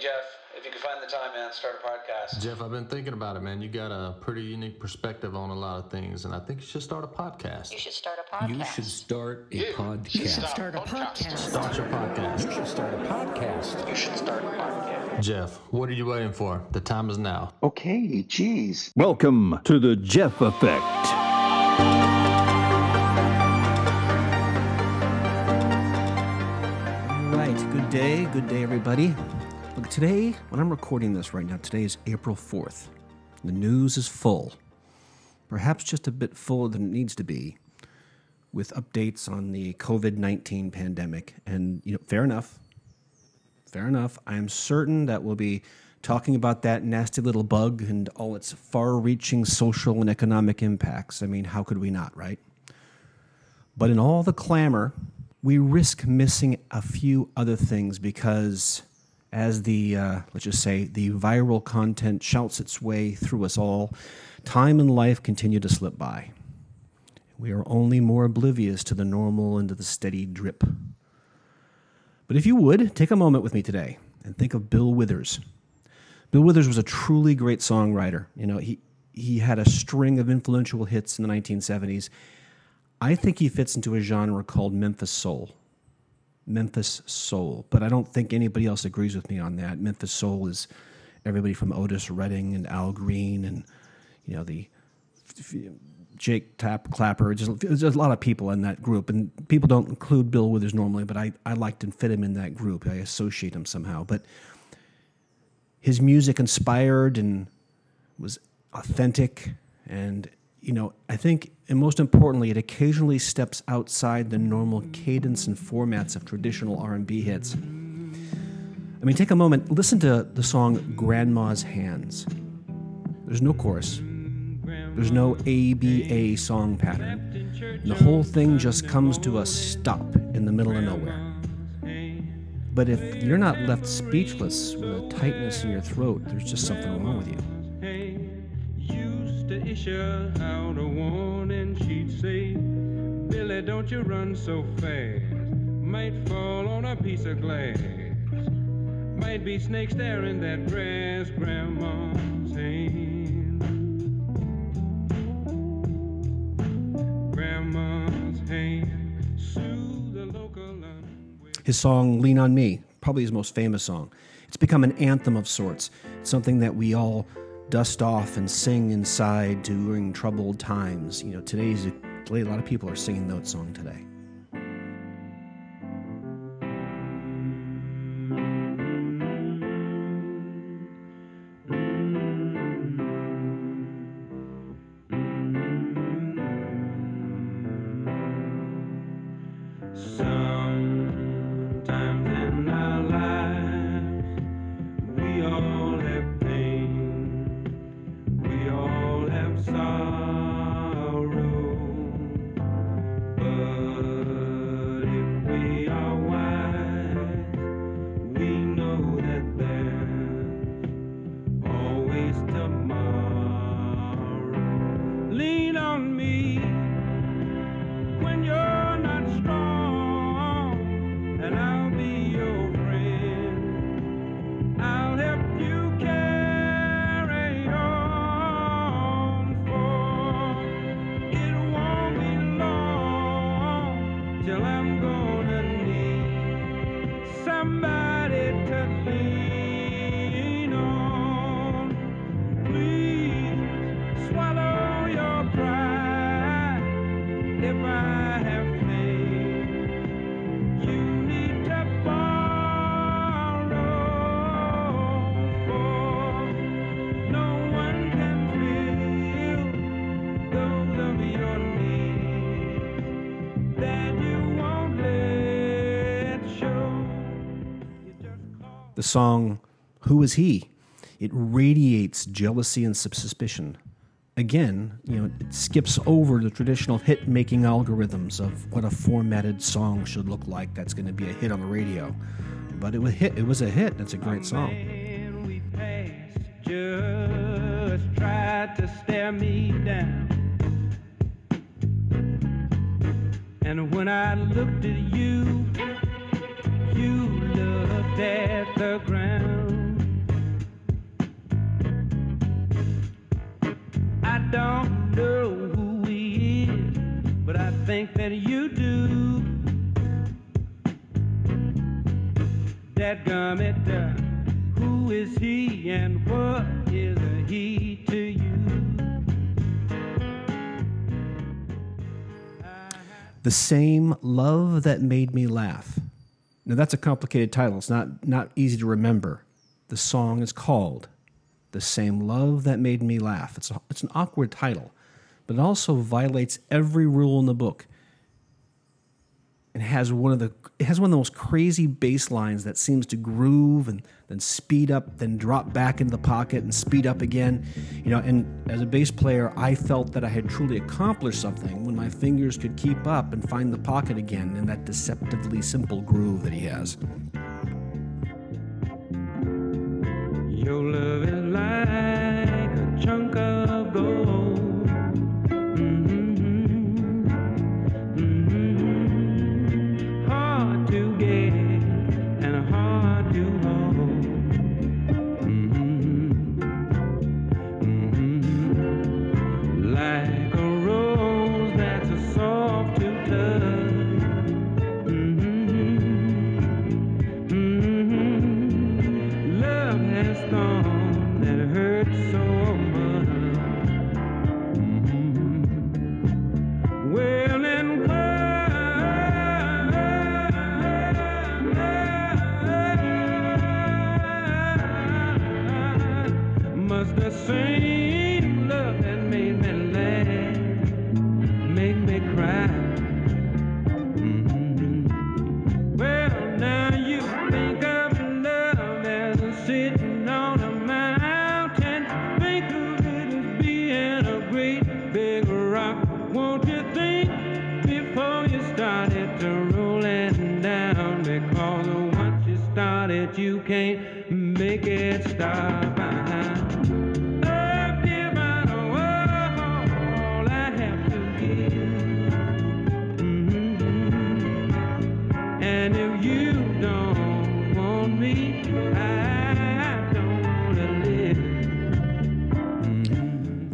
Jeff, if you can find the time, man, start a podcast. Jeff, I've been thinking about it, man. You got a pretty unique perspective on a lot of things, and I think you should start a podcast. You should start a podcast. You should start a You should podcast. start a podcast. Start your podcast. You should start a podcast. You should start a podcast. Jeff, what are you waiting for? The time is now. Okay, geez. Welcome to the Jeff Effect. All right, good day, good day, everybody. Look, today, when I'm recording this right now, today is April 4th. The news is full, perhaps just a bit fuller than it needs to be, with updates on the COVID 19 pandemic. And, you know, fair enough. Fair enough. I am certain that we'll be talking about that nasty little bug and all its far reaching social and economic impacts. I mean, how could we not, right? But in all the clamor, we risk missing a few other things because, as the, uh, let's just say, the viral content shouts its way through us all, time and life continue to slip by. We are only more oblivious to the normal and to the steady drip. But if you would, take a moment with me today and think of Bill Withers. Bill Withers was a truly great songwriter. You know, he, he had a string of influential hits in the 1970s. I think he fits into a genre called Memphis Soul. Memphis Soul. But I don't think anybody else agrees with me on that. Memphis Soul is everybody from Otis Redding and Al Green and, you know, the Jake Tap Clapper. Just, there's a lot of people in that group. And people don't include Bill Withers normally, but I, I like to fit him in that group. I associate him somehow. But his music inspired and was authentic and you know i think and most importantly it occasionally steps outside the normal cadence and formats of traditional r&b hits. I mean take a moment listen to the song grandma's hands. There's no chorus. There's no aba song pattern. And the whole thing just comes to a stop in the middle of nowhere. But if you're not left speechless with a tightness in your throat there's just something wrong with you out a warning. She'd say, Billy, don't you run so fast. Might fall on a piece of glass. Might be snakes there in that grass, Grandma's hand. Grandma's hand. His song Lean on Me, probably his most famous song. It's become an anthem of sorts, something that we all dust off and sing inside during troubled times. You know, today's today a lot of people are singing that song today. The song Who Is He? It radiates jealousy and suspicion. Again, you know, it skips over the traditional hit making algorithms of what a formatted song should look like that's going to be a hit on the radio. But it was hit. It was a hit. It's a great song. And when I looked at you, you looked dead the ground. I don't know who he is, but I think that you do. That gummit, who is he and what is he to you? The same love that made me laugh now, that's a complicated title. It's not, not easy to remember. The song is called The Same Love That Made Me Laugh. It's, a, it's an awkward title, but it also violates every rule in the book. It has one of the it has one of the most crazy bass lines that seems to groove and then speed up, then drop back into the pocket and speed up again. You know, and as a bass player, I felt that I had truly accomplished something when my fingers could keep up and find the pocket again in that deceptively simple groove that he has.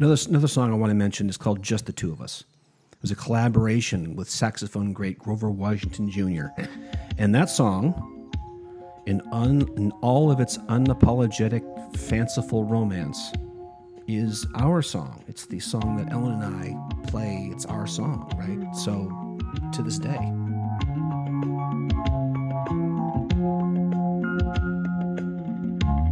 Another, another song I want to mention is called Just the Two of Us. It was a collaboration with saxophone great Grover Washington Jr. And that song, in, un, in all of its unapologetic, fanciful romance, is our song. It's the song that Ellen and I play. It's our song, right? So, to this day.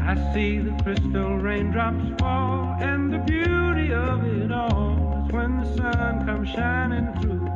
I see the crystal raindrops fall, and the beauty of it all is when the sun comes shining through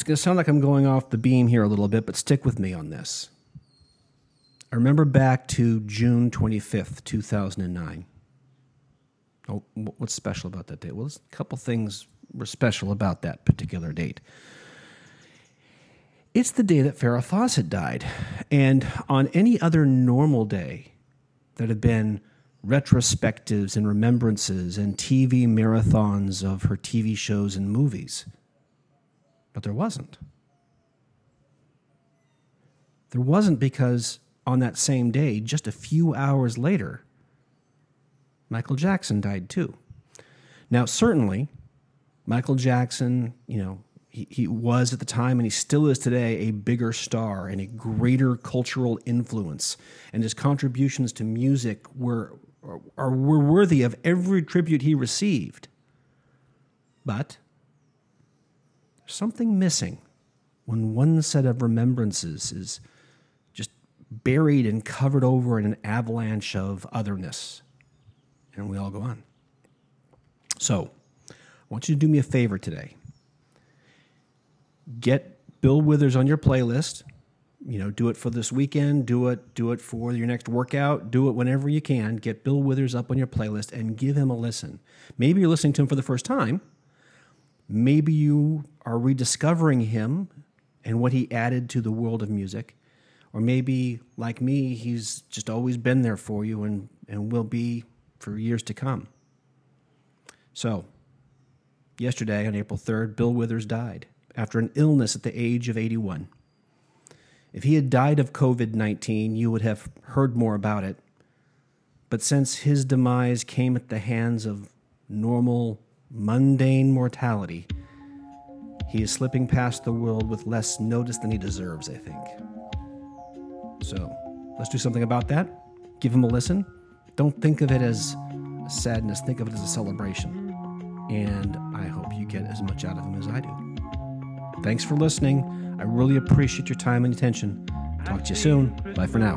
It's going to sound like I'm going off the beam here a little bit, but stick with me on this. I remember back to June 25th, 2009. Oh, what's special about that date? Well, there's a couple things were special about that particular date. It's the day that Farrah Fawcett died. And on any other normal day, that had been retrospectives and remembrances and TV marathons of her TV shows and movies. But there wasn't. There wasn't because on that same day, just a few hours later, Michael Jackson died too. Now, certainly, Michael Jackson, you know, he, he was at the time and he still is today a bigger star and a greater cultural influence. And his contributions to music were, are, were worthy of every tribute he received. But something missing when one set of remembrances is just buried and covered over in an avalanche of otherness. And we all go on. So, I want you to do me a favor today. Get Bill Withers on your playlist. You know, do it for this weekend, do it, do it for your next workout, do it whenever you can. Get Bill Withers up on your playlist and give him a listen. Maybe you're listening to him for the first time, Maybe you are rediscovering him and what he added to the world of music. Or maybe, like me, he's just always been there for you and, and will be for years to come. So, yesterday on April 3rd, Bill Withers died after an illness at the age of 81. If he had died of COVID 19, you would have heard more about it. But since his demise came at the hands of normal, mundane mortality, he is slipping past the world with less notice than he deserves, I think. So, let's do something about that. Give him a listen. Don't think of it as sadness, think of it as a celebration. And I hope you get as much out of him as I do. Thanks for listening. I really appreciate your time and attention. Talk to you soon. Bye for now